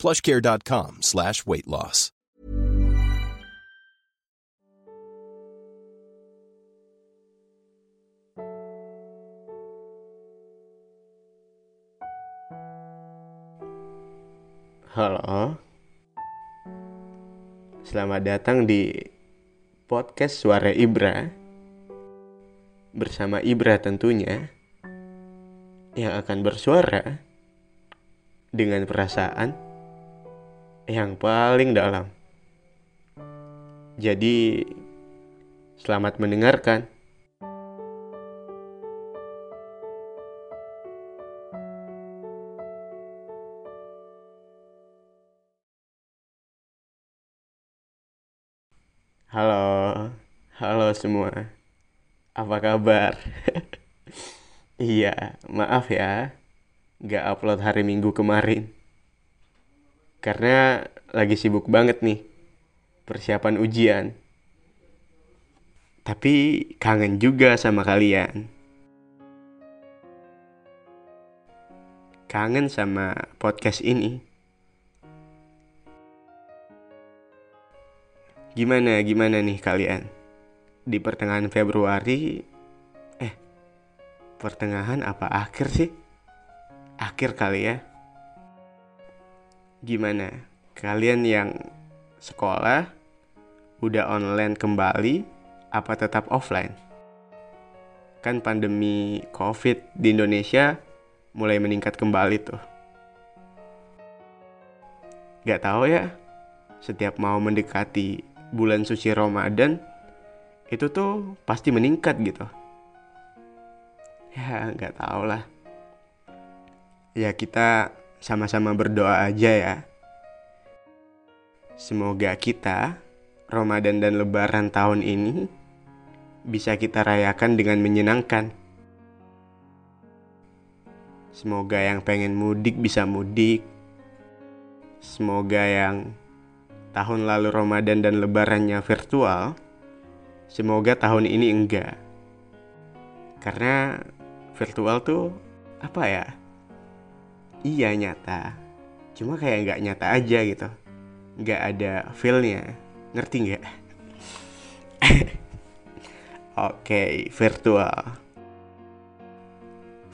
plushcare.com slash weight loss. Halo. Selamat datang di podcast Suara Ibra. Bersama Ibra tentunya yang akan bersuara dengan perasaan yang paling dalam. Jadi, selamat mendengarkan. Halo, halo semua. Apa kabar? iya, maaf ya, gak upload hari Minggu kemarin. Karena lagi sibuk banget nih, persiapan ujian. Tapi kangen juga sama kalian. Kangen sama podcast ini. Gimana, gimana nih kalian? Di pertengahan Februari, eh, pertengahan apa akhir sih? Akhir kali ya. Gimana? Kalian yang sekolah udah online kembali apa tetap offline? Kan pandemi Covid di Indonesia mulai meningkat kembali tuh. Gak tahu ya, setiap mau mendekati bulan suci Ramadan itu tuh pasti meningkat gitu. Ya nggak tau lah. Ya kita sama-sama berdoa aja ya. Semoga kita Ramadan dan Lebaran tahun ini bisa kita rayakan dengan menyenangkan. Semoga yang pengen mudik bisa mudik. Semoga yang tahun lalu Ramadan dan Lebarannya virtual, semoga tahun ini enggak. Karena virtual tuh apa ya? Iya nyata, cuma kayak nggak nyata aja gitu, nggak ada feelnya, ngerti nggak? Oke, virtual,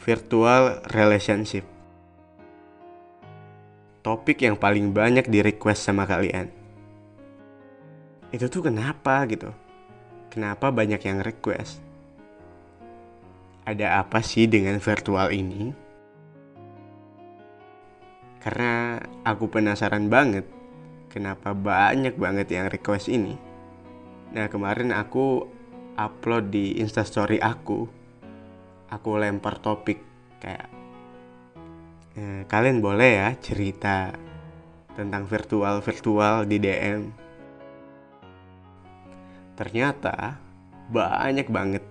virtual relationship, topik yang paling banyak di request sama kalian. Itu tuh kenapa gitu? Kenapa banyak yang request? Ada apa sih dengan virtual ini karena aku penasaran banget kenapa banyak banget yang request ini nah kemarin aku upload di instastory aku aku lempar topik kayak eh, kalian boleh ya cerita tentang virtual virtual di DM ternyata banyak banget.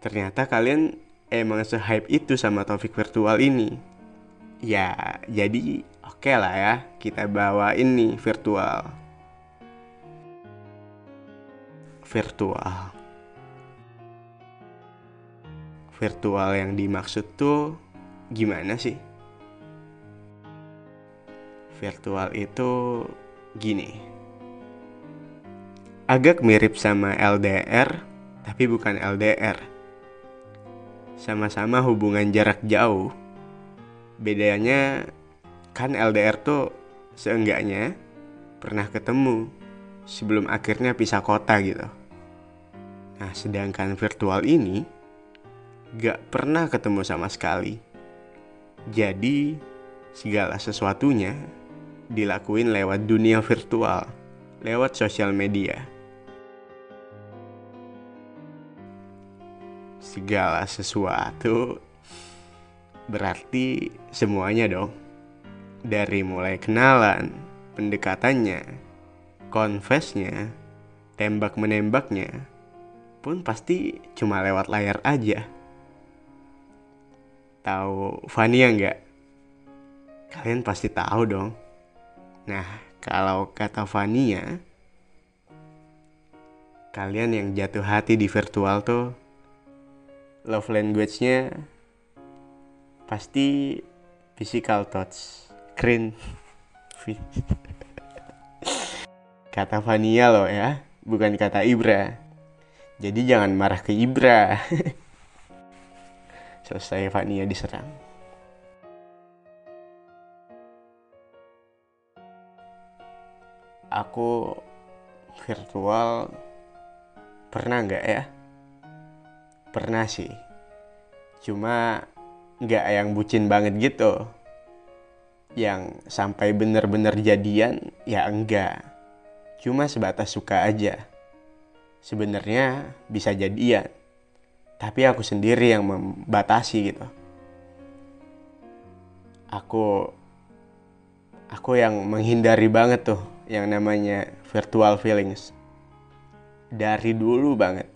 Ternyata kalian emang se-hype itu sama topik virtual ini. Ya, jadi oke okay lah ya, kita bawa ini virtual. Virtual. Virtual yang dimaksud tuh gimana sih? Virtual itu gini agak mirip sama LDR, tapi bukan LDR. Sama-sama hubungan jarak jauh. Bedanya kan LDR tuh seenggaknya pernah ketemu sebelum akhirnya pisah kota gitu. Nah, sedangkan virtual ini gak pernah ketemu sama sekali. Jadi, segala sesuatunya dilakuin lewat dunia virtual, lewat sosial media. segala sesuatu berarti semuanya dong dari mulai kenalan pendekatannya confessnya, tembak menembaknya pun pasti cuma lewat layar aja. Tahu Vania nggak? Kalian pasti tahu dong. Nah, kalau kata Vania, kalian yang jatuh hati di virtual tuh love language-nya pasti physical touch, screen. kata Vania loh ya, bukan kata Ibra. Jadi jangan marah ke Ibra. Selesai Vania diserang. Aku virtual pernah nggak ya? Pernah sih. Cuma nggak yang bucin banget gitu. Yang sampai bener-bener jadian ya enggak cuma sebatas suka aja. Sebenarnya bisa jadian, tapi aku sendiri yang membatasi gitu. Aku aku yang menghindari banget tuh yang namanya virtual feelings. Dari dulu banget.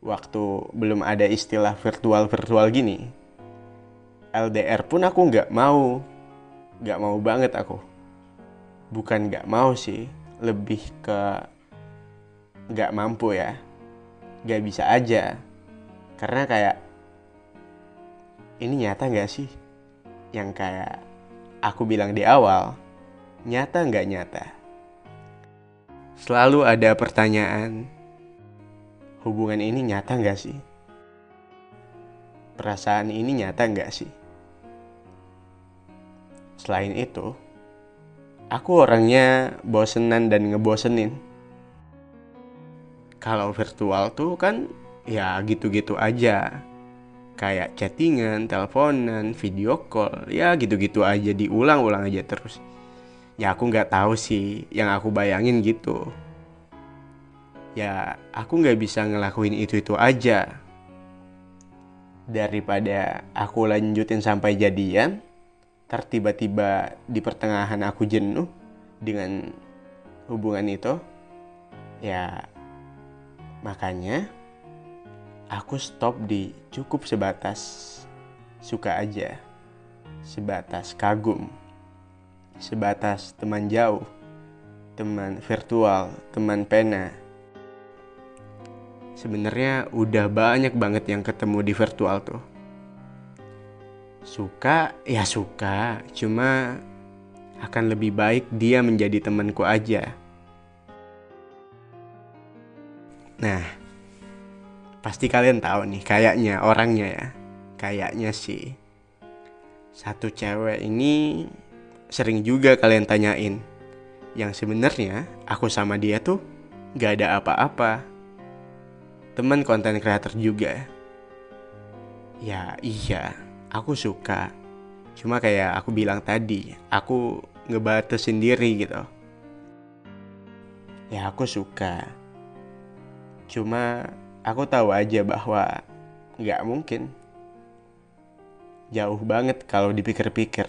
Waktu belum ada istilah virtual-virtual gini. LDR pun aku nggak mau. Nggak mau banget aku. Bukan nggak mau sih lebih ke nggak mampu ya. Nggak bisa aja. Karena kayak ini nyata nggak sih? Yang kayak aku bilang di awal nyata nggak nyata. Selalu ada pertanyaan hubungan ini nyata nggak sih? Perasaan ini nyata nggak sih selain itu aku orangnya bosenan dan ngebosenin. Kalau virtual tuh kan ya gitu-gitu aja. Kayak chattingan, teleponan, video call, ya gitu-gitu aja diulang-ulang aja terus. Ya aku nggak tahu sih, yang aku bayangin gitu. Ya aku nggak bisa ngelakuin itu-itu aja. Daripada aku lanjutin sampai jadian, ntar tiba-tiba di pertengahan aku jenuh dengan hubungan itu ya makanya aku stop di cukup sebatas suka aja sebatas kagum sebatas teman jauh teman virtual teman pena. Sebenarnya udah banyak banget yang ketemu di virtual tuh Suka, ya suka. Cuma akan lebih baik dia menjadi temanku aja. Nah, pasti kalian tahu nih, kayaknya orangnya ya. Kayaknya sih. Satu cewek ini sering juga kalian tanyain. Yang sebenarnya aku sama dia tuh gak ada apa-apa. Teman konten creator juga. Ya iya, aku suka. Cuma kayak aku bilang tadi aku ngebatas sendiri gitu. Ya aku suka. Cuma aku tahu aja bahwa nggak mungkin. Jauh banget kalau dipikir-pikir.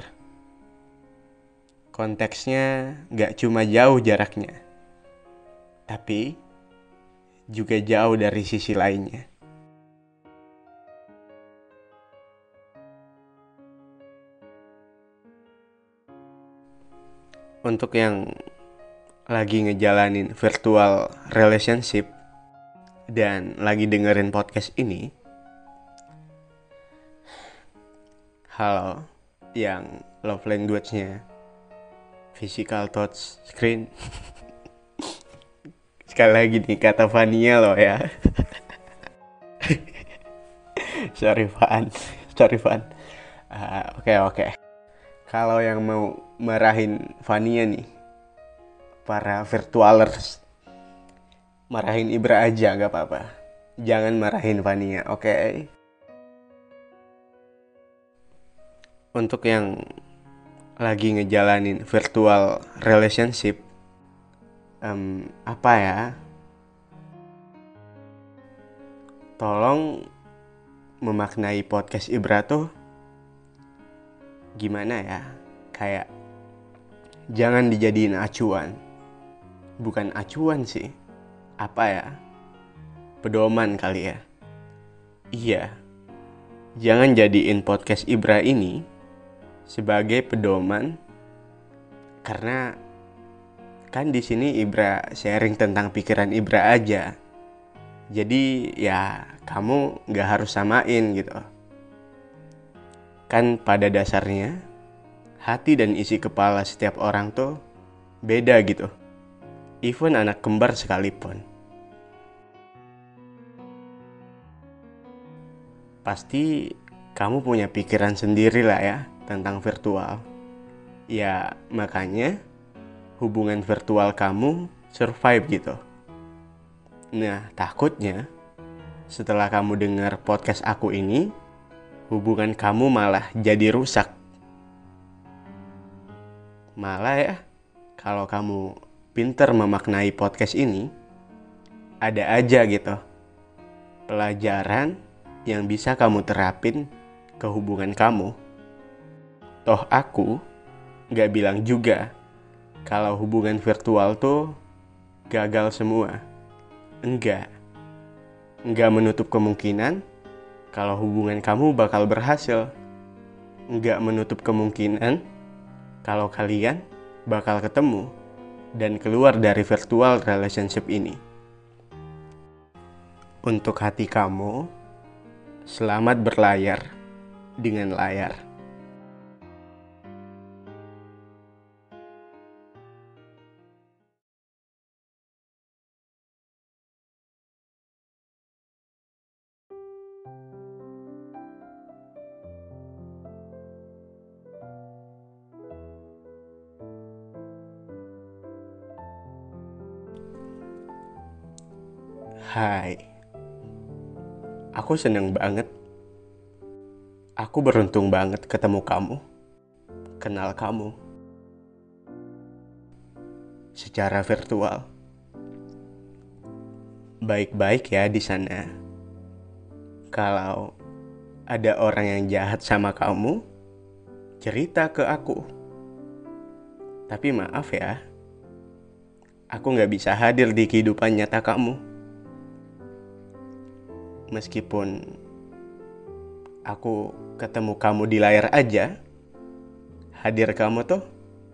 Konteksnya nggak cuma jauh jaraknya tapi juga jauh dari sisi lainnya untuk yang lagi ngejalanin virtual relationship dan lagi dengerin podcast ini, halo yang love language-nya physical touch screen. Sekali lagi nih kata Vania loh ya. sorry Van, sorry Van. Uh, oke okay, oke. Okay kalau yang mau marahin Vania nih para virtualers marahin Ibra aja nggak apa-apa jangan marahin Vania oke okay? untuk yang lagi ngejalanin virtual relationship um, apa ya tolong memaknai podcast Ibra tuh gimana ya kayak jangan dijadiin acuan bukan acuan sih. Apa ya? Pedoman kali ya. Iya. Jangan jadiin podcast Ibra ini sebagai pedoman karena kan di sini Ibra sharing tentang pikiran Ibra aja. Jadi ya kamu nggak harus samain gitu. Kan pada dasarnya hati dan isi kepala setiap orang tuh beda gitu. Even anak kembar sekalipun. Pasti kamu punya pikiran sendiri lah ya tentang virtual. Ya makanya hubungan virtual kamu survive gitu. Nah, takutnya setelah kamu dengar podcast aku ini, hubungan kamu malah jadi rusak. Malah ya, kalau kamu pinter memaknai podcast ini, ada aja gitu pelajaran yang bisa kamu terapin ke hubungan kamu. Toh aku gak bilang juga kalau hubungan virtual tuh gagal semua. Enggak. Enggak menutup kemungkinan kalau hubungan kamu bakal berhasil. Enggak menutup kemungkinan kalau kalian bakal ketemu dan keluar dari virtual relationship ini. Untuk hati kamu, selamat berlayar dengan layar. Aku seneng banget. Aku beruntung banget ketemu kamu, kenal kamu secara virtual. Baik-baik ya di sana. Kalau ada orang yang jahat sama kamu, cerita ke aku. Tapi maaf ya, aku nggak bisa hadir di kehidupan nyata kamu meskipun aku ketemu kamu di layar aja, hadir kamu tuh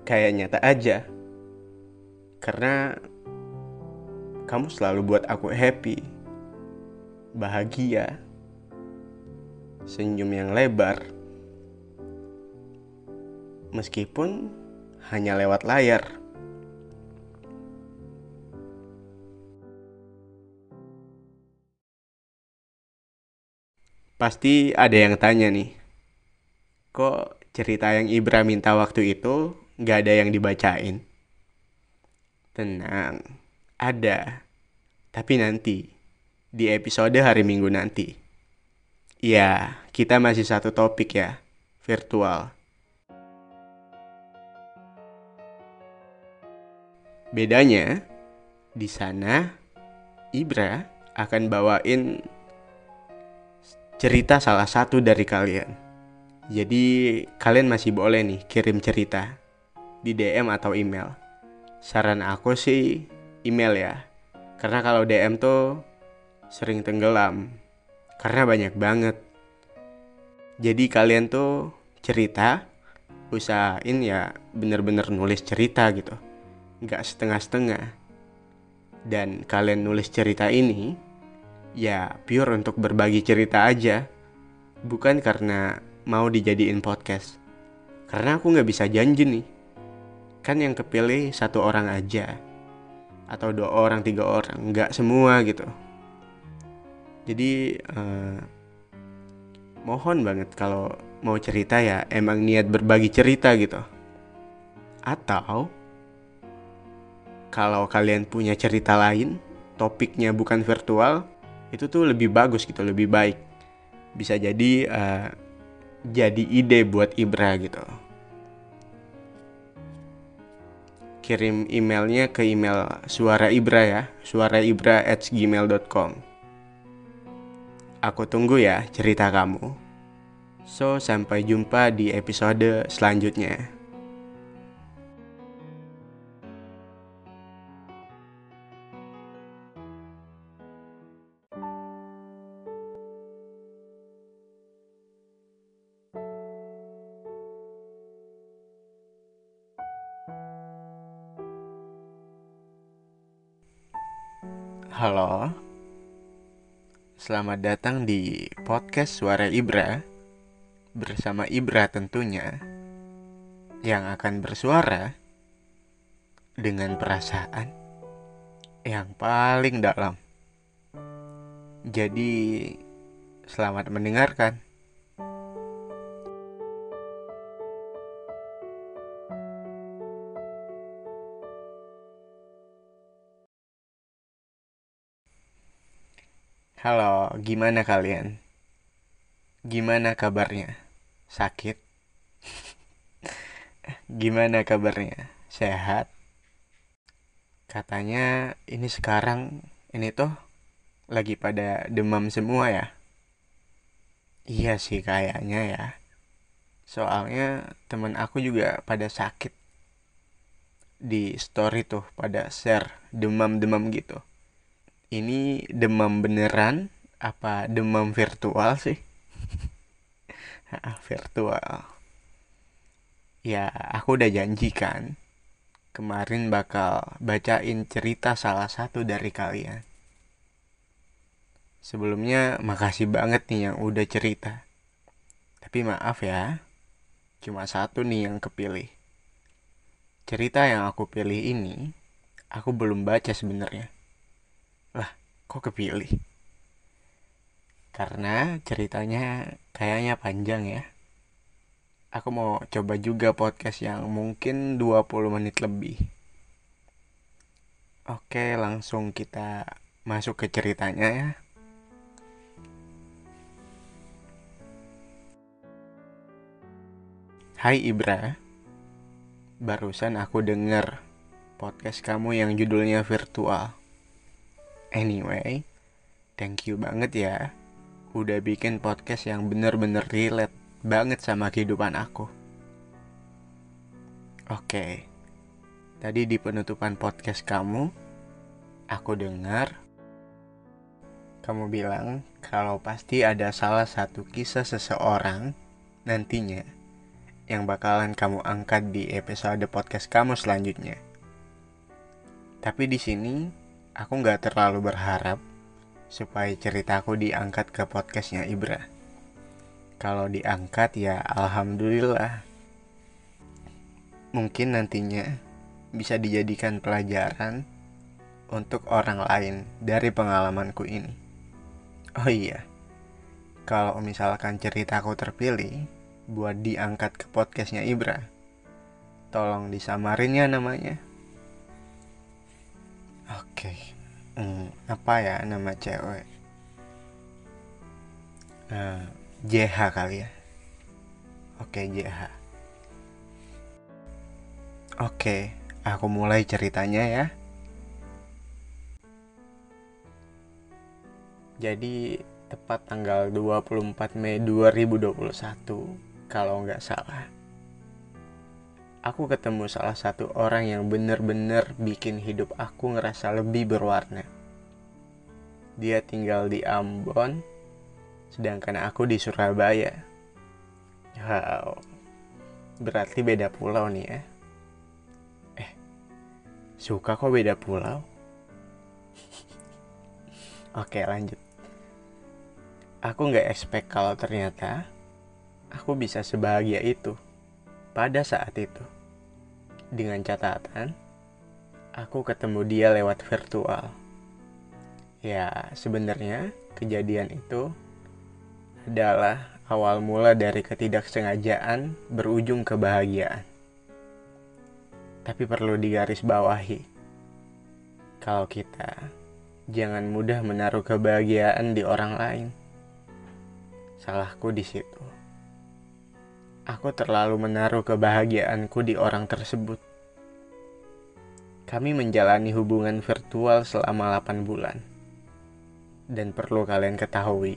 kayak nyata aja. Karena kamu selalu buat aku happy, bahagia, senyum yang lebar. Meskipun hanya lewat layar. Pasti ada yang tanya nih, kok cerita yang Ibra minta waktu itu gak ada yang dibacain? Tenang, ada. Tapi nanti, di episode hari Minggu nanti. Ya, kita masih satu topik ya, virtual. Bedanya, di sana Ibra akan bawain cerita salah satu dari kalian. Jadi kalian masih boleh nih kirim cerita di DM atau email. Saran aku sih email ya. Karena kalau DM tuh sering tenggelam. Karena banyak banget. Jadi kalian tuh cerita usahain ya bener-bener nulis cerita gitu. Nggak setengah-setengah. Dan kalian nulis cerita ini ya pure untuk berbagi cerita aja. Bukan karena mau dijadiin podcast. Karena aku nggak bisa janji nih. Kan yang kepilih satu orang aja. Atau dua orang, tiga orang. Nggak semua gitu. Jadi uh, mohon banget kalau mau cerita ya emang niat berbagi cerita gitu. Atau kalau kalian punya cerita lain, topiknya bukan virtual, itu tuh lebih bagus gitu lebih baik. Bisa jadi uh, jadi ide buat Ibra gitu. Kirim emailnya ke email suara Ibra ya suara Ibra at gmail.com aku tunggu ya cerita kamu. So sampai jumpa di episode selanjutnya Halo, selamat datang di podcast Suara Ibra bersama Ibra tentunya yang akan bersuara dengan perasaan yang paling dalam. Jadi, selamat mendengarkan. Gimana kalian? Gimana kabarnya? Sakit? gimana kabarnya? Sehat? Katanya ini sekarang ini tuh lagi pada demam semua ya? Iya sih kayaknya ya. Soalnya temen aku juga pada sakit. Di story tuh pada share demam-demam gitu ini demam beneran apa demam virtual sih? virtual. Ya, aku udah janjikan kemarin bakal bacain cerita salah satu dari kalian. Sebelumnya makasih banget nih yang udah cerita. Tapi maaf ya, cuma satu nih yang kepilih. Cerita yang aku pilih ini, aku belum baca sebenarnya lah, kok kepilih? Karena ceritanya kayaknya panjang ya. Aku mau coba juga podcast yang mungkin 20 menit lebih. Oke, langsung kita masuk ke ceritanya ya. Hai Ibra, barusan aku denger podcast kamu yang judulnya virtual. Anyway, thank you banget ya udah bikin podcast yang bener-bener relate banget sama kehidupan aku. Oke, tadi di penutupan podcast kamu, aku dengar kamu bilang kalau pasti ada salah satu kisah seseorang nantinya yang bakalan kamu angkat di episode podcast kamu selanjutnya. Tapi di sini aku nggak terlalu berharap supaya ceritaku diangkat ke podcastnya Ibra. Kalau diangkat ya alhamdulillah. Mungkin nantinya bisa dijadikan pelajaran untuk orang lain dari pengalamanku ini. Oh iya, kalau misalkan ceritaku terpilih buat diangkat ke podcastnya Ibra, tolong disamarin ya namanya. Oke, okay. Hmm, apa ya nama cewek? Uh, eh, JH kali ya. Oke, JH. Oke, aku mulai ceritanya ya. Jadi tepat tanggal 24 Mei 2021 kalau nggak salah aku ketemu salah satu orang yang bener-bener bikin hidup aku ngerasa lebih berwarna. Dia tinggal di Ambon, sedangkan aku di Surabaya. Wow, berarti beda pulau nih ya. Eh, suka kok beda pulau? Oke lanjut. Aku nggak expect kalau ternyata aku bisa sebahagia itu pada saat itu dengan catatan aku ketemu dia lewat virtual. Ya, sebenarnya kejadian itu adalah awal mula dari ketidaksengajaan berujung kebahagiaan. Tapi perlu digarisbawahi, kalau kita jangan mudah menaruh kebahagiaan di orang lain. Salahku di situ aku terlalu menaruh kebahagiaanku di orang tersebut. Kami menjalani hubungan virtual selama 8 bulan. Dan perlu kalian ketahui,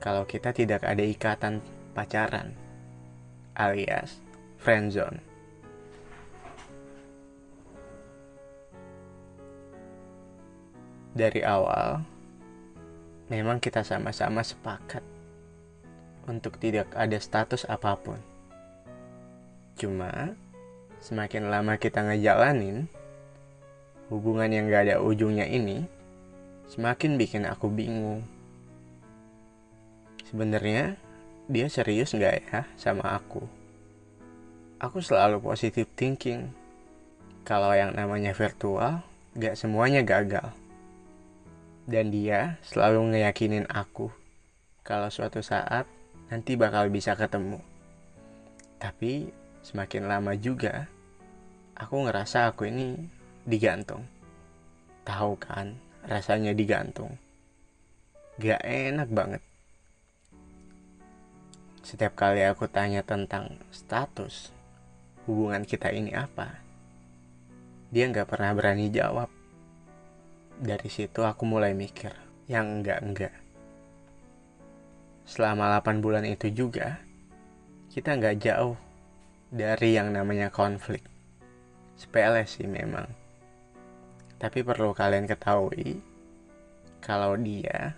kalau kita tidak ada ikatan pacaran, alias friendzone. Dari awal, memang kita sama-sama sepakat untuk tidak ada status apa pun. Cuma, semakin lama kita ngejalanin, hubungan yang gak ada ujungnya ini semakin bikin aku bingung. Sebenarnya dia serius nggak ya sama aku? Aku selalu positive thinking. Kalau yang namanya virtual, gak semuanya gagal. Dan dia selalu ngeyakinin aku kalau suatu saat nanti bakal bisa ketemu. Tapi semakin lama juga, aku ngerasa aku ini digantung. Tahu kan, rasanya digantung. Gak enak banget. Setiap kali aku tanya tentang status hubungan kita ini apa, dia nggak pernah berani jawab. Dari situ aku mulai mikir, yang enggak-enggak. Selama 8 bulan itu juga, kita nggak jauh dari yang namanya konflik. Sepele sih memang. Tapi perlu kalian ketahui, kalau dia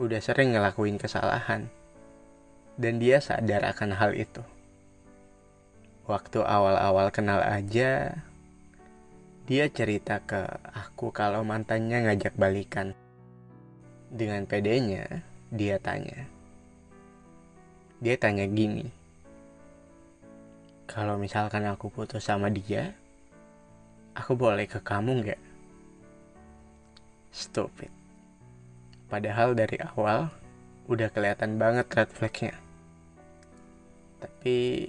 udah sering ngelakuin kesalahan dan dia sadar akan hal itu. Waktu awal-awal kenal aja, dia cerita ke aku kalau mantannya ngajak balikan. Dengan pedenya, dia tanya. Dia tanya gini, kalau misalkan aku putus sama dia, aku boleh ke kamu nggak? Stupid. Padahal dari awal udah kelihatan banget red flagnya. Tapi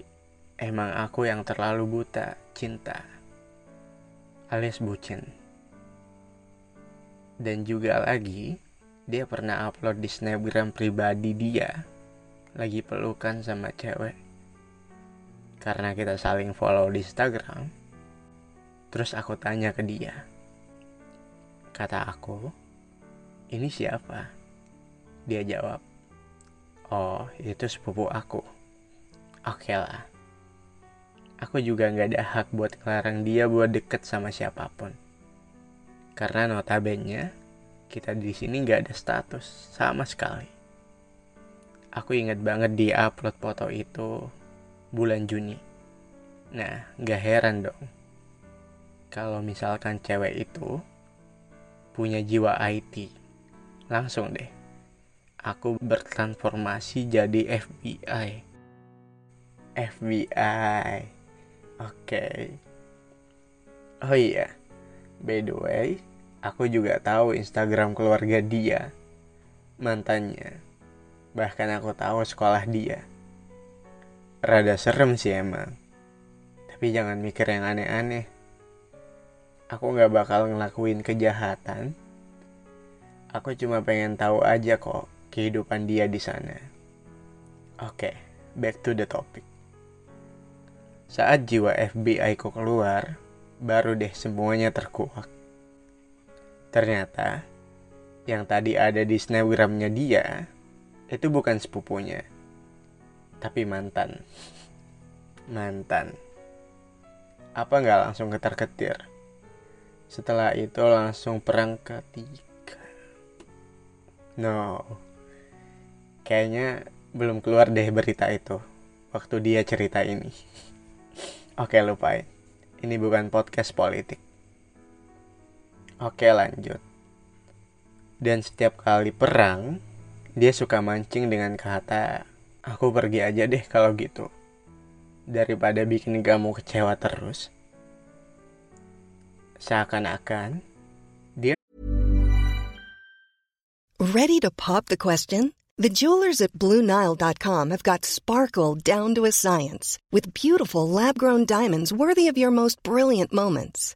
emang aku yang terlalu buta cinta alias bucin. Dan juga lagi, dia pernah upload di snapgram pribadi dia lagi pelukan sama cewek. Karena kita saling follow di Instagram, terus aku tanya ke dia. Kata aku, ini siapa? Dia jawab, oh itu sepupu aku. Oke lah. Aku juga nggak ada hak buat ngelarang dia buat deket sama siapa pun. Karena notabene kita di sini nggak ada status sama sekali. Aku ingat banget dia upload foto itu bulan Juni. Nah, nggak heran dong. Kalau misalkan cewek itu punya jiwa IT, langsung deh. Aku bertransformasi jadi FBI FBI. Oke. Okay. Oh iya. By the way, aku juga tahu Instagram keluarga dia. Mantannya. Bahkan aku tahu sekolah dia. Rada serem sih emang. Tapi jangan mikir yang aneh-aneh. Aku gak bakal ngelakuin kejahatan. Aku cuma pengen tahu aja kok kehidupan dia di sana. Oke, okay, back to the topic. Saat jiwa FBI ku keluar, baru deh semuanya terkuak. Ternyata, yang tadi ada di snapgramnya dia, itu bukan sepupunya, tapi mantan. Mantan. Apa nggak langsung ketar-ketir? Setelah itu langsung perang ketiga. No. Kayaknya belum keluar deh berita itu waktu dia cerita ini. Oke lupain. Ini bukan podcast politik. Oke lanjut. Dan setiap kali perang, dia suka mancing dengan kata, aku pergi aja deh kalau gitu. Daripada bikin kamu kecewa terus. Seakan-akan, dia... Ready to pop the question? The jewelers at BlueNile.com have got sparkle down to a science with beautiful lab grown diamonds worthy of your most brilliant moments.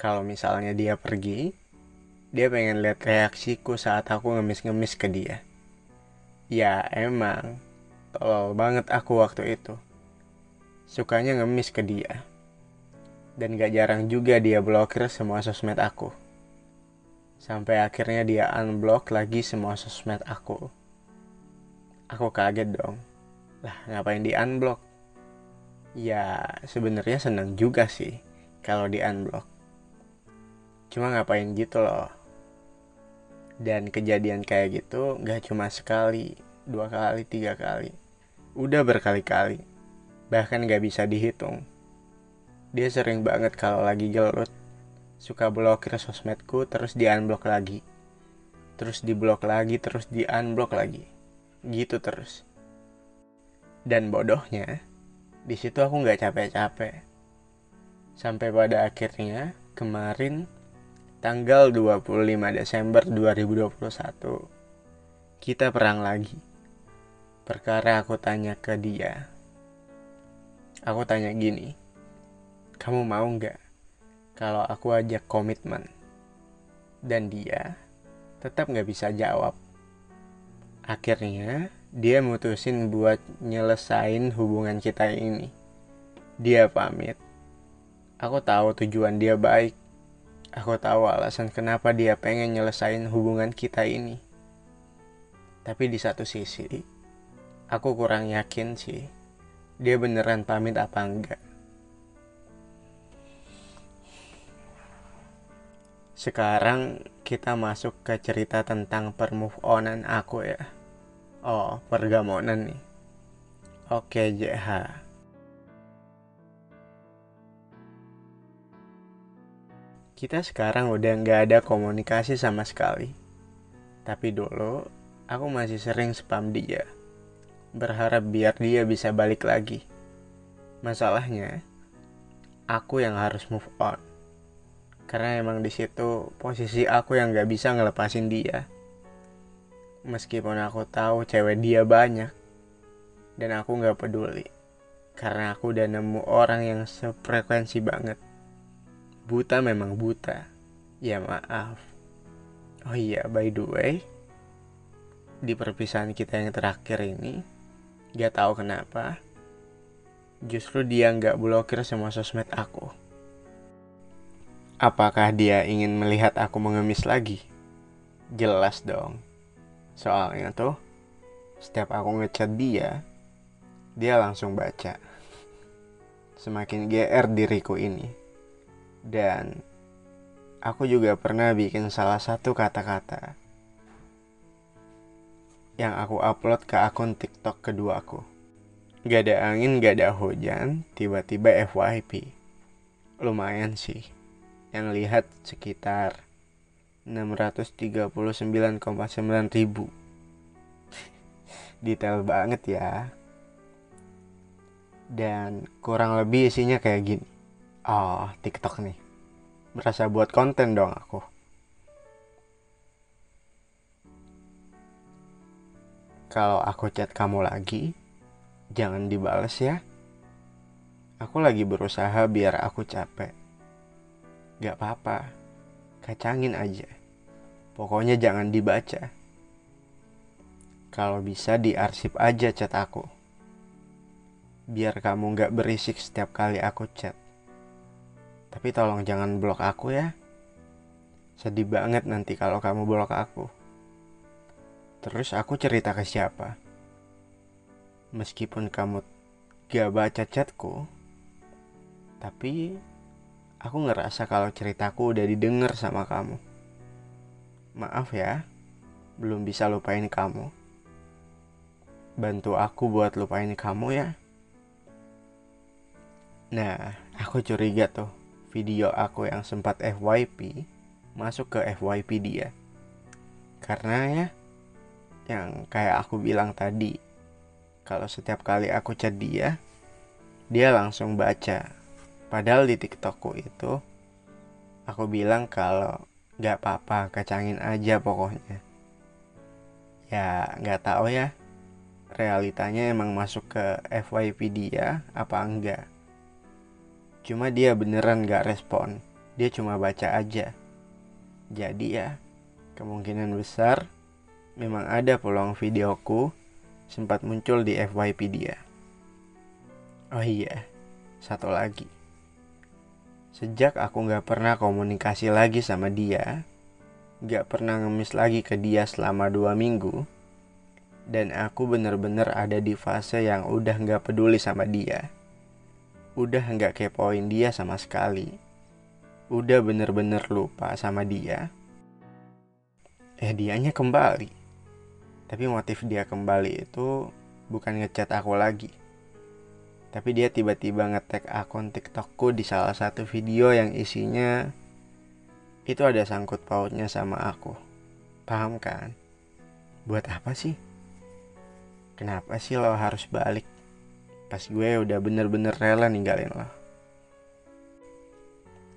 Kalau misalnya dia pergi, dia pengen lihat reaksiku saat aku ngemis-ngemis ke dia. Ya emang, tolol banget aku waktu itu. Sukanya ngemis ke dia. Dan gak jarang juga dia blokir semua sosmed aku. Sampai akhirnya dia unblock lagi semua sosmed aku. Aku kaget dong lah, ngapain di unblock? Ya, sebenarnya seneng juga sih kalau di unblock. Cuma ngapain gitu loh. Dan kejadian kayak gitu gak cuma sekali, dua kali, tiga kali. Udah berkali-kali. Bahkan gak bisa dihitung. Dia sering banget kalau lagi gelut. Suka blokir sosmedku terus di unblock lagi. Terus di blok lagi, terus di unblock lagi. Gitu terus dan bodohnya, di situ aku nggak capek-capek. Sampai pada akhirnya kemarin tanggal 25 Desember 2021 kita perang lagi. Perkara aku tanya ke dia. Aku tanya gini, kamu mau nggak kalau aku ajak komitmen? Dan dia tetap nggak bisa jawab. Akhirnya dia mutusin buat nyelesain hubungan kita ini. Dia pamit. Aku tahu tujuan dia baik. Aku tahu alasan kenapa dia pengen nyelesain hubungan kita ini. Tapi di satu sisi, aku kurang yakin sih. Dia beneran pamit apa enggak. Sekarang kita masuk ke cerita tentang permove onan aku ya. Oh, pergamonan nih. Oke, JH. Kita sekarang udah nggak ada komunikasi sama sekali. Tapi dulu, aku masih sering spam dia. Berharap biar dia bisa balik lagi. Masalahnya, aku yang harus move on. Karena emang di situ posisi aku yang nggak bisa ngelepasin dia meskipun aku tahu cewek dia banyak dan aku nggak peduli karena aku udah nemu orang yang sefrekuensi banget buta memang buta. Ya maaf. Oh iya by the way di perpisahan kita yang terakhir ini gak tahu kenapa justru dia nggak blokir semua sosmed aku. Apakah dia ingin melihat aku mengemis lagi? Jelas dong. Soalnya tuh, setiap aku ngechat dia, dia langsung baca. Semakin GR diriku ini. Dan aku juga pernah bikin salah satu kata-kata yang aku upload ke akun TikTok kedua aku. Gak ada angin, gak ada hujan, tiba-tiba FYP. Lumayan sih. Yang lihat sekitar 639,9 ribu detail banget ya dan kurang lebih isinya kayak gini oh tiktok nih berasa buat konten dong aku kalau aku chat kamu lagi jangan dibales ya aku lagi berusaha biar aku capek gak apa-apa kacangin aja. Pokoknya jangan dibaca. Kalau bisa diarsip aja chat aku. Biar kamu gak berisik setiap kali aku chat. Tapi tolong jangan blok aku ya. Sedih banget nanti kalau kamu blok aku. Terus aku cerita ke siapa? Meskipun kamu gak baca chatku, tapi aku ngerasa kalau ceritaku udah didengar sama kamu. Maaf ya, belum bisa lupain kamu. Bantu aku buat lupain kamu ya. Nah, aku curiga tuh video aku yang sempat FYP masuk ke FYP dia. Karena ya, yang kayak aku bilang tadi, kalau setiap kali aku chat dia, dia langsung baca Padahal di TikTokku itu aku bilang kalau gak apa-apa kacangin aja pokoknya. Ya nggak tahu ya. Realitanya emang masuk ke FYP dia apa enggak. Cuma dia beneran gak respon. Dia cuma baca aja. Jadi ya, kemungkinan besar memang ada peluang videoku sempat muncul di FYP dia. Oh iya, satu lagi. Sejak aku gak pernah komunikasi lagi sama dia, gak pernah ngemis lagi ke dia selama dua minggu, dan aku bener-bener ada di fase yang udah gak peduli sama dia. Udah gak kepoin dia sama sekali. Udah bener-bener lupa sama dia. Eh dianya kembali. Tapi motif dia kembali itu bukan ngechat aku lagi tapi dia tiba-tiba ngetek akun TikTokku di salah satu video yang isinya itu ada sangkut pautnya sama aku. Paham kan? Buat apa sih? Kenapa sih lo harus balik? Pas gue udah bener-bener rela ninggalin lo.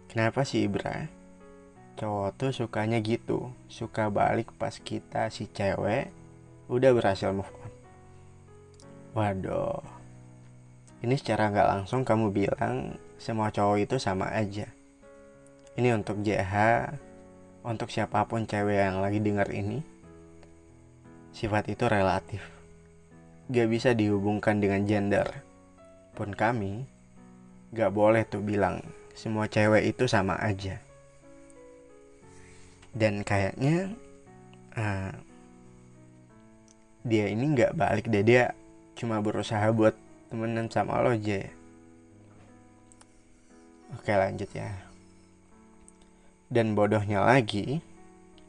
Kenapa sih Ibra? Cowok tuh sukanya gitu, suka balik pas kita si cewek udah berhasil move on. Waduh, ini secara nggak langsung kamu bilang semua cowok itu sama aja. Ini untuk JH, untuk siapa pun cewek yang lagi dengar ini. Sifat itu relatif. Gak bisa dihubungkan dengan gender. Pun kami, gak boleh tuh bilang semua cewek itu sama aja. Dan kayaknya uh, dia ini nggak balik deh dia cuma berusaha buat temenan sama lo aja Oke lanjut ya Dan bodohnya lagi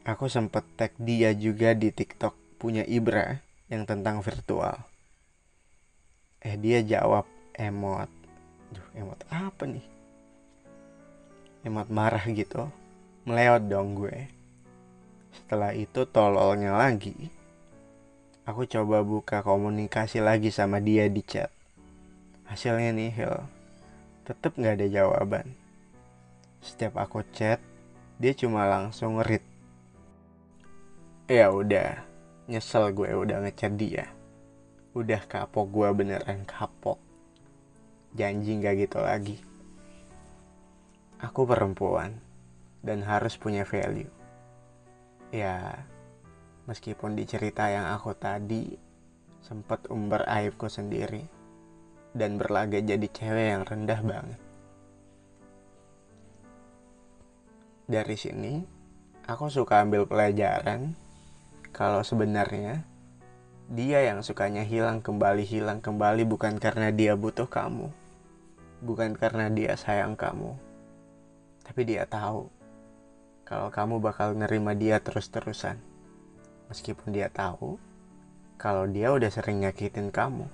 Aku sempet tag dia juga di tiktok punya Ibra Yang tentang virtual. Eh dia jawab emot. Duh emot apa nih? Emot marah gitu. Melewat dong gue. Setelah itu tololnya lagi. Aku coba buka komunikasi lagi sama dia di chat. Hasilnya nihil. Tetap nggak ada jawaban. Setiap aku chat, dia cuma langsung read. Ya udah, nyesel gue udah ngechat dia. Udah kapok gue beneran kapok. Janji nggak gitu lagi. Aku perempuan dan harus punya value. Ya, meskipun di cerita yang aku tadi sempat umbar aibku sendiri dan berlaga jadi cewek yang rendah banget. Dari sini, aku suka ambil pelajaran kalau sebenarnya dia yang sukanya hilang kembali hilang kembali bukan karena dia butuh kamu. Bukan karena dia sayang kamu. Tapi dia tahu kalau kamu bakal nerima dia terus-terusan. Meskipun dia tahu kalau dia udah sering nyakitin kamu.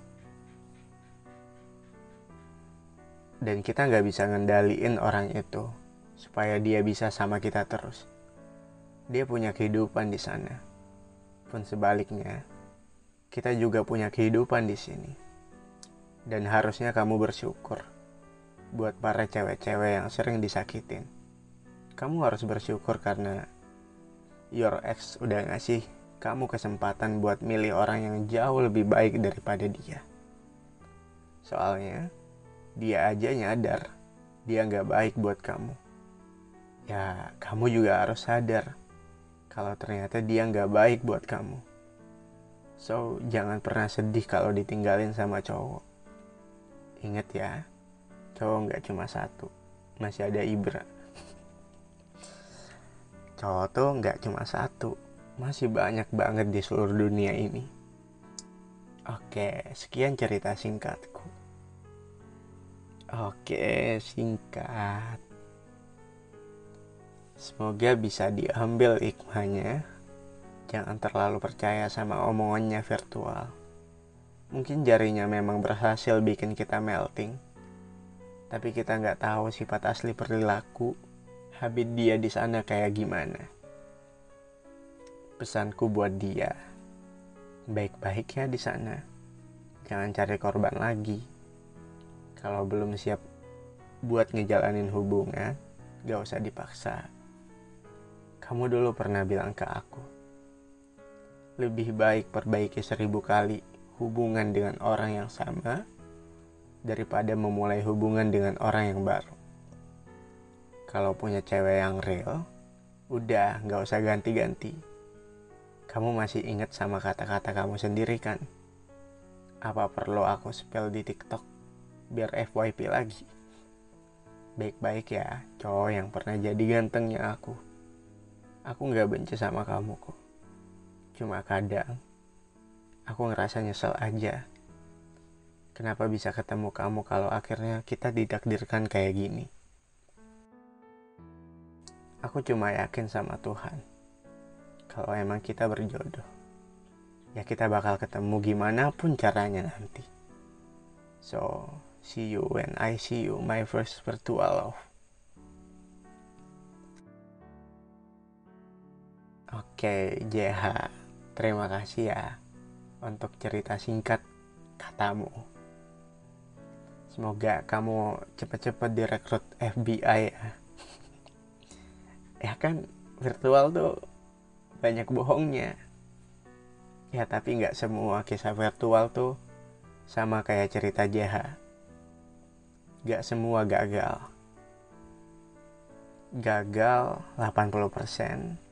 dan kita nggak bisa ngendaliin orang itu supaya dia bisa sama kita terus. Dia punya kehidupan di sana. Pun sebaliknya, kita juga punya kehidupan di sini. Dan harusnya kamu bersyukur buat para cewek-cewek yang sering disakitin. Kamu harus bersyukur karena your ex udah ngasih kamu kesempatan buat milih orang yang jauh lebih baik daripada dia. Soalnya, dia aja nyadar dia nggak baik buat kamu. Ya, kamu juga harus sadar kalau ternyata dia nggak baik buat kamu. So, jangan pernah sedih kalau ditinggalin sama cowok. Ingat ya, cowok nggak cuma satu, masih ada Ibra. Cowok tuh nggak cuma satu, masih banyak banget di seluruh dunia ini. Oke, sekian cerita singkatku. Oke, singkat. Semoga bisa diambil hikmahnya. Jangan terlalu percaya sama omongannya virtual. Mungkin jarinya memang berhasil bikin kita melting. Tapi kita nggak tahu sifat asli perilaku habit dia di sana kayak gimana. Pesanku buat dia, baik-baiknya di sana. Jangan cari korban lagi kalau belum siap buat ngejalanin hubungan, gak usah dipaksa. Kamu dulu pernah bilang ke aku, lebih baik perbaiki seribu kali hubungan dengan orang yang sama daripada memulai hubungan dengan orang yang baru. Kalau punya cewek yang real, udah nggak usah ganti-ganti. Kamu masih inget sama kata-kata kamu sendiri kan? Apa perlu aku spell di TikTok biar FYP lagi? Baik-baik ya, cowok yang pernah jadi gantengnya aku. Aku nggak benci sama kamu kok. Cuma kadang, aku ngerasa nyesel aja. Kenapa bisa ketemu kamu kalau akhirnya kita didakdirkan kayak gini? Aku cuma yakin sama Tuhan kalau emang kita berjodoh ya kita bakal ketemu gimana pun caranya nanti so see you when I see you my first virtual love Oke, JH, terima kasih ya untuk cerita singkat katamu. Semoga kamu cepat-cepat direkrut FBI ya. ya kan virtual tuh banyak bohongnya. Ya tapi nggak semua kisah virtual tuh sama kayak cerita JH nggak semua gagal. Gagal 80%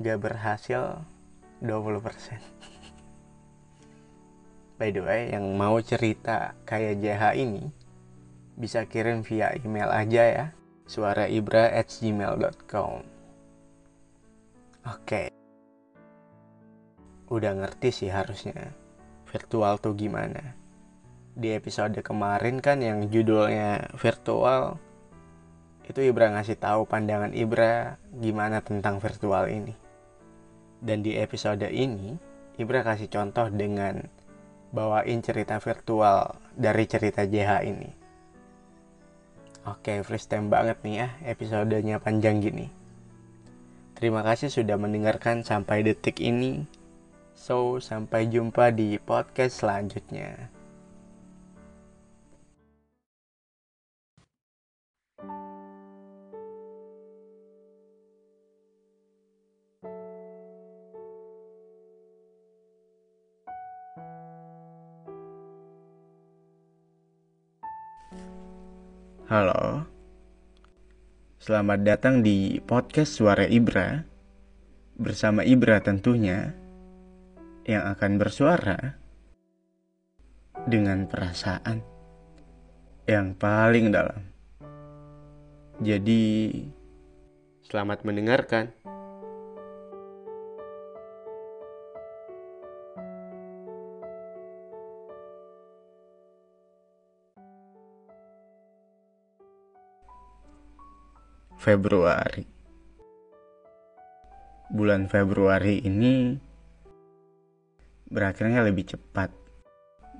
gak berhasil 20% by the way yang mau cerita kayak JH ini bisa kirim via email aja ya suaraibra@gmail.com Oke. Udah ngerti sih harusnya virtual tuh gimana. Di episode kemarin kan yang judulnya virtual itu Ibra ngasih tahu pandangan Ibra gimana tentang virtual ini. Dan di episode ini Ibra kasih contoh dengan bawain cerita virtual dari cerita JH ini. Oke, freestyle banget nih ya episodenya panjang gini. Terima kasih sudah mendengarkan sampai detik ini. So, sampai jumpa di podcast selanjutnya. Halo, Selamat datang di podcast Suara Ibra. Bersama Ibra tentunya Yang akan bersuara Dengan perasaan Yang paling dalam. Jadi Selamat mendengarkan Februari. Bulan Februari ini berakhirnya lebih cepat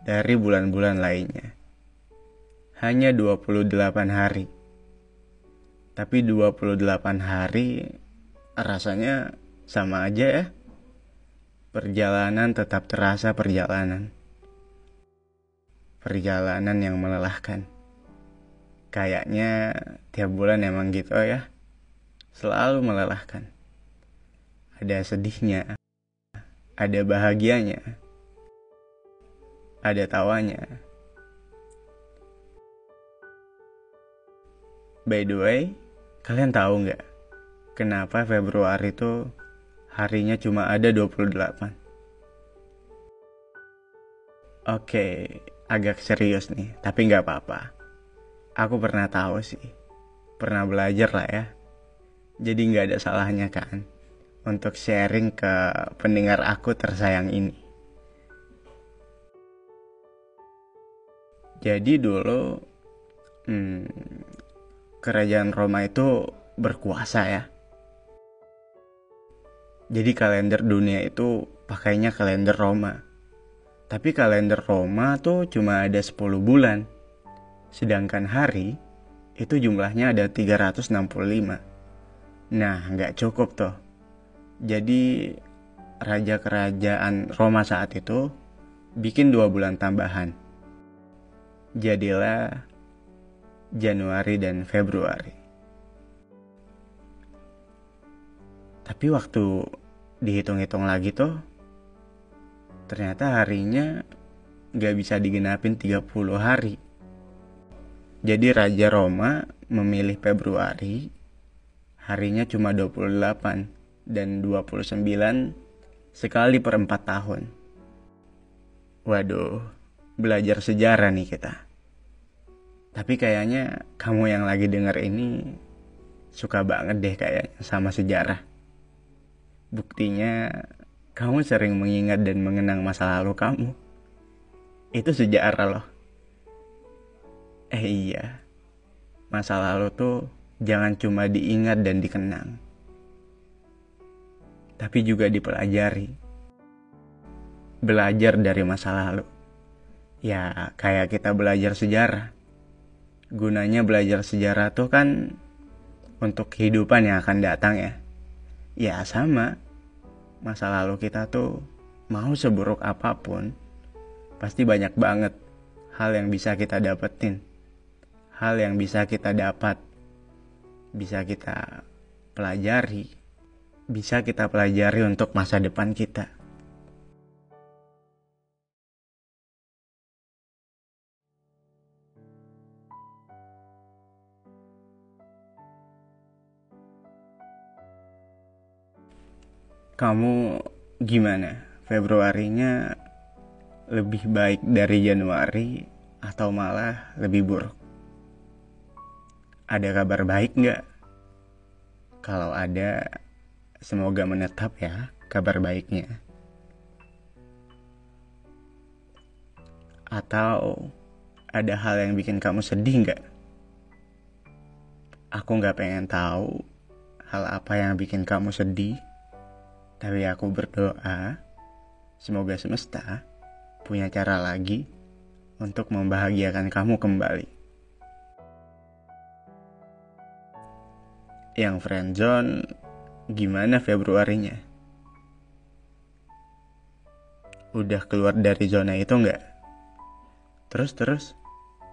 dari bulan-bulan lainnya. Hanya 28 hari. Tapi 28 hari rasanya sama aja ya. Perjalanan tetap terasa perjalanan. Perjalanan yang melelahkan kayaknya tiap bulan emang gitu ya. Selalu melelahkan. Ada sedihnya ada bahagianya ada tawanya. By the way kalian tahu nggak kenapa Februari itu harinya cuma ada 28 Oke, agak serius nih, tapi nggak apa-apa aku pernah tahu sih. Pernah belajar lah ya. Jadi nggak ada salahnya kan untuk sharing ke pendengar aku tersayang ini. Jadi dulu hmm, kerajaan Roma itu berkuasa ya. Jadi kalender dunia itu pakainya kalender Roma. Tapi kalender Roma tuh cuma ada 10 bulan Sedangkan hari itu jumlahnya ada 365. Nah, nggak cukup tuh. Jadi raja kerajaan Roma saat itu bikin dua bulan tambahan. Jadilah Januari dan Februari. Tapi waktu dihitung-hitung lagi tuh ternyata harinya gak bisa digenapin 30 hari. Jadi Raja Roma memilih Februari, harinya cuma 28 dan 29 sekali per 4 tahun. Waduh, belajar sejarah nih kita. Tapi kayaknya kamu yang lagi denger ini suka banget deh kayaknya sama sejarah. Buktinya kamu sering mengingat dan mengenang masa lalu kamu. Itu sejarah loh. Eh iya, masa lalu tuh jangan cuma diingat dan dikenang. Tapi juga dipelajari. Belajar dari masa lalu. Ya kayak kita belajar sejarah. Gunanya belajar sejarah tuh kan untuk kehidupan yang akan datang ya. Ya sama, masa lalu kita tuh mau seburuk apa pun, pasti banyak banget hal yang bisa kita dapetin. Hal yang bisa kita dapat, bisa kita pelajari, bisa kita pelajari untuk masa depan kita. Kamu gimana? Februarinya lebih baik dari Januari atau malah lebih buruk? Ada kabar baik nggak? Kalau ada, semoga menetap ya kabar baiknya. Atau ada hal yang bikin kamu sedih nggak? Aku nggak pengen tahu hal apa yang bikin kamu sedih tapi aku berdoa, semoga semesta punya cara lagi untuk membahagiakan kamu kembali. Yang friendzone, gimana Februarinya? Udah keluar dari zona itu nggak? Terus-terus,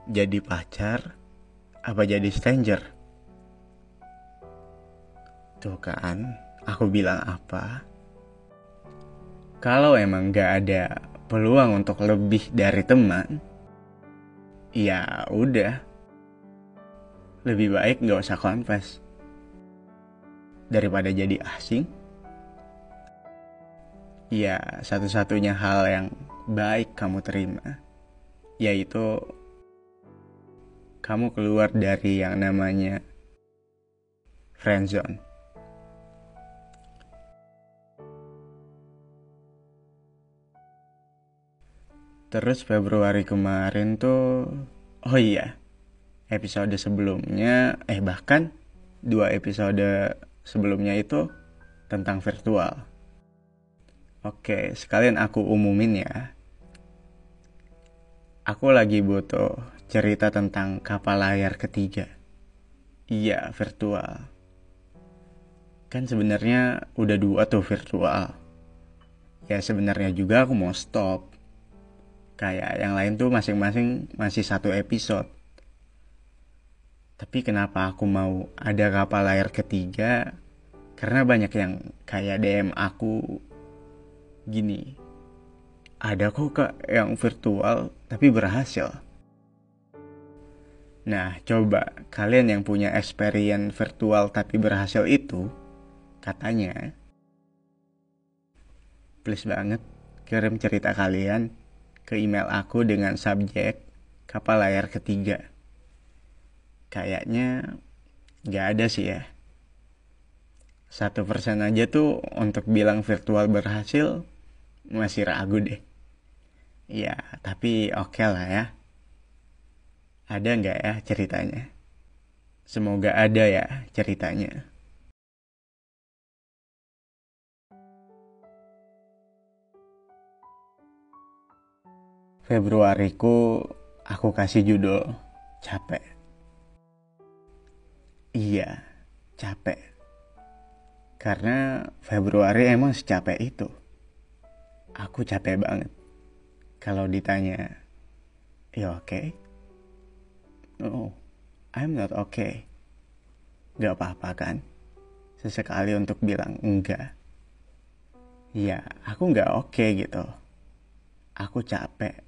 jadi pacar, apa jadi stranger? Tuh kan, aku bilang apa? kalau emang gak ada peluang untuk lebih dari teman, ya udah. Lebih baik gak usah confess. Daripada jadi asing. Ya, satu-satunya hal yang baik kamu terima, yaitu kamu keluar dari yang namanya friendzone. Terus Februari kemarin tuh, oh iya, episode sebelumnya, eh bahkan dua episode sebelumnya itu tentang virtual. Oke, sekalian aku umumin ya. Aku lagi butuh cerita tentang kapal layar ketiga. Iya, virtual. Kan sebenarnya udah dua tuh virtual. Ya sebenarnya juga aku mau stop kayak yang lain tuh masing-masing masih satu episode tapi kenapa aku mau ada kapal layar ketiga karena banyak yang kayak DM aku gini ada kok kak yang virtual tapi berhasil Nah, coba kalian yang punya experience virtual tapi berhasil itu, katanya, please banget kirim cerita kalian ke email aku dengan subjek kapal layar ketiga. Kayaknya nggak ada sih ya. Satu persen aja tuh untuk bilang virtual berhasil masih ragu deh. Ya, tapi oke okay lah ya. Ada nggak ya ceritanya? Semoga ada ya ceritanya. Februariku aku kasih judul capek. Iya, capek. Karena Februari emang secapek itu. Aku capek banget. Kalau ditanya, ya oke? Okay? No, I'm not okay. Gak apa-apa kan? Sesekali untuk bilang enggak. ya aku nggak oke okay gitu. Aku capek.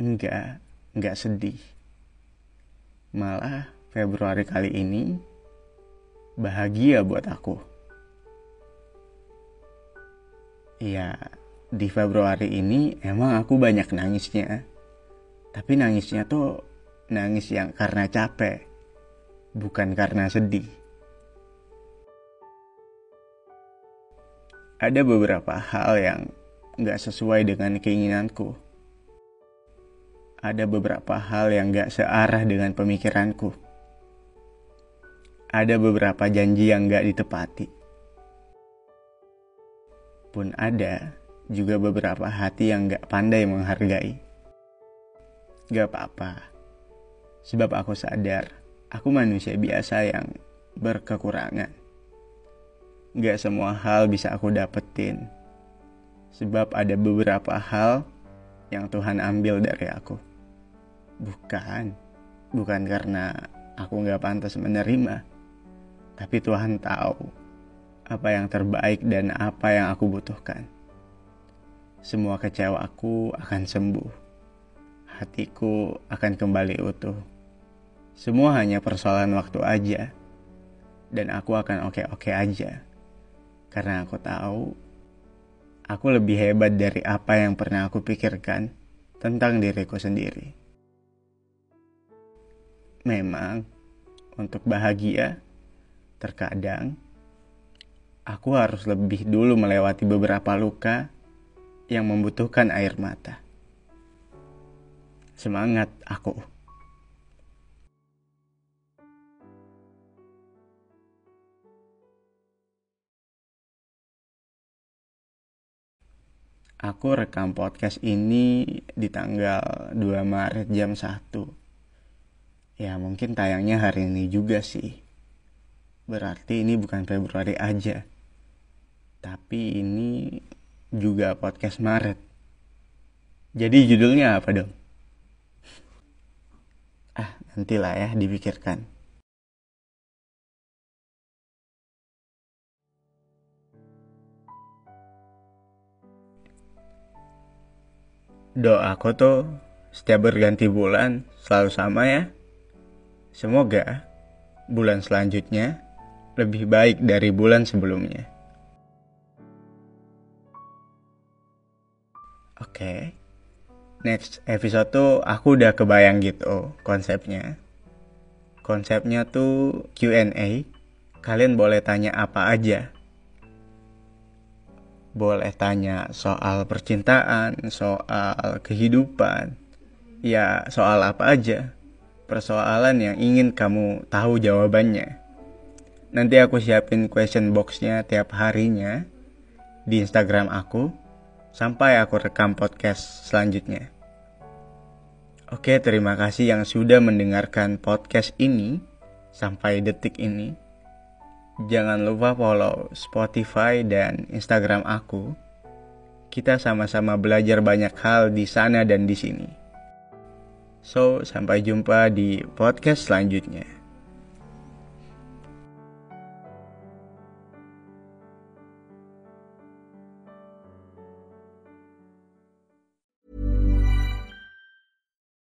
Enggak, nggak sedih. Malah Februari kali ini bahagia buat aku. Iya, di Februari ini emang aku banyak nangisnya. Tapi nangisnya tuh nangis yang karena capek, bukan karena sedih. Ada beberapa hal yang gak sesuai dengan keinginanku. Ada beberapa hal yang gak searah dengan pemikiranku. Ada beberapa janji yang gak ditepati. Pun ada juga beberapa hati yang gak pandai menghargai. Gak apa-apa. Sebab aku sadar, aku manusia biasa yang berkekurangan. Gak semua hal bisa aku dapetin. Sebab ada beberapa hal yang Tuhan ambil dari aku. Bukan, bukan karena aku gak pantas menerima. Tapi Tuhan tahu apa yang terbaik dan apa yang aku butuhkan. Semua kecewa aku akan sembuh. Hatiku akan kembali utuh. Semua hanya persoalan waktu aja. Dan aku akan oke-oke aja karena aku tahu aku lebih hebat dari apa yang pernah aku pikirkan tentang diriku sendiri. Memang, untuk bahagia, terkadang aku harus lebih dulu melewati beberapa luka yang membutuhkan air mata. Semangat aku! Aku rekam podcast ini di tanggal 2 Maret jam 1. Ya mungkin tayangnya hari ini juga sih. Berarti ini bukan Februari aja. Tapi ini juga podcast Maret. Jadi judulnya apa dong? Ah, nantilah ya dipikirkan. Doaku tuh setiap berganti bulan selalu sama ya. Semoga bulan selanjutnya lebih baik dari bulan sebelumnya. Oke. Okay. Next episode tuh aku udah kebayang gitu konsepnya. Konsepnya tuh Q&A. Kalian boleh tanya apa aja boleh tanya soal percintaan, soal kehidupan, ya soal apa aja. Persoalan yang ingin kamu tahu jawabannya. Nanti aku siapin question boxnya tiap harinya di Instagram aku sampai aku rekam podcast selanjutnya. Oke, terima kasih yang sudah mendengarkan podcast ini sampai detik ini. Jangan lupa follow Spotify dan Instagram aku. Kita sama-sama belajar banyak hal di sana dan di sini. So, sampai jumpa di podcast selanjutnya.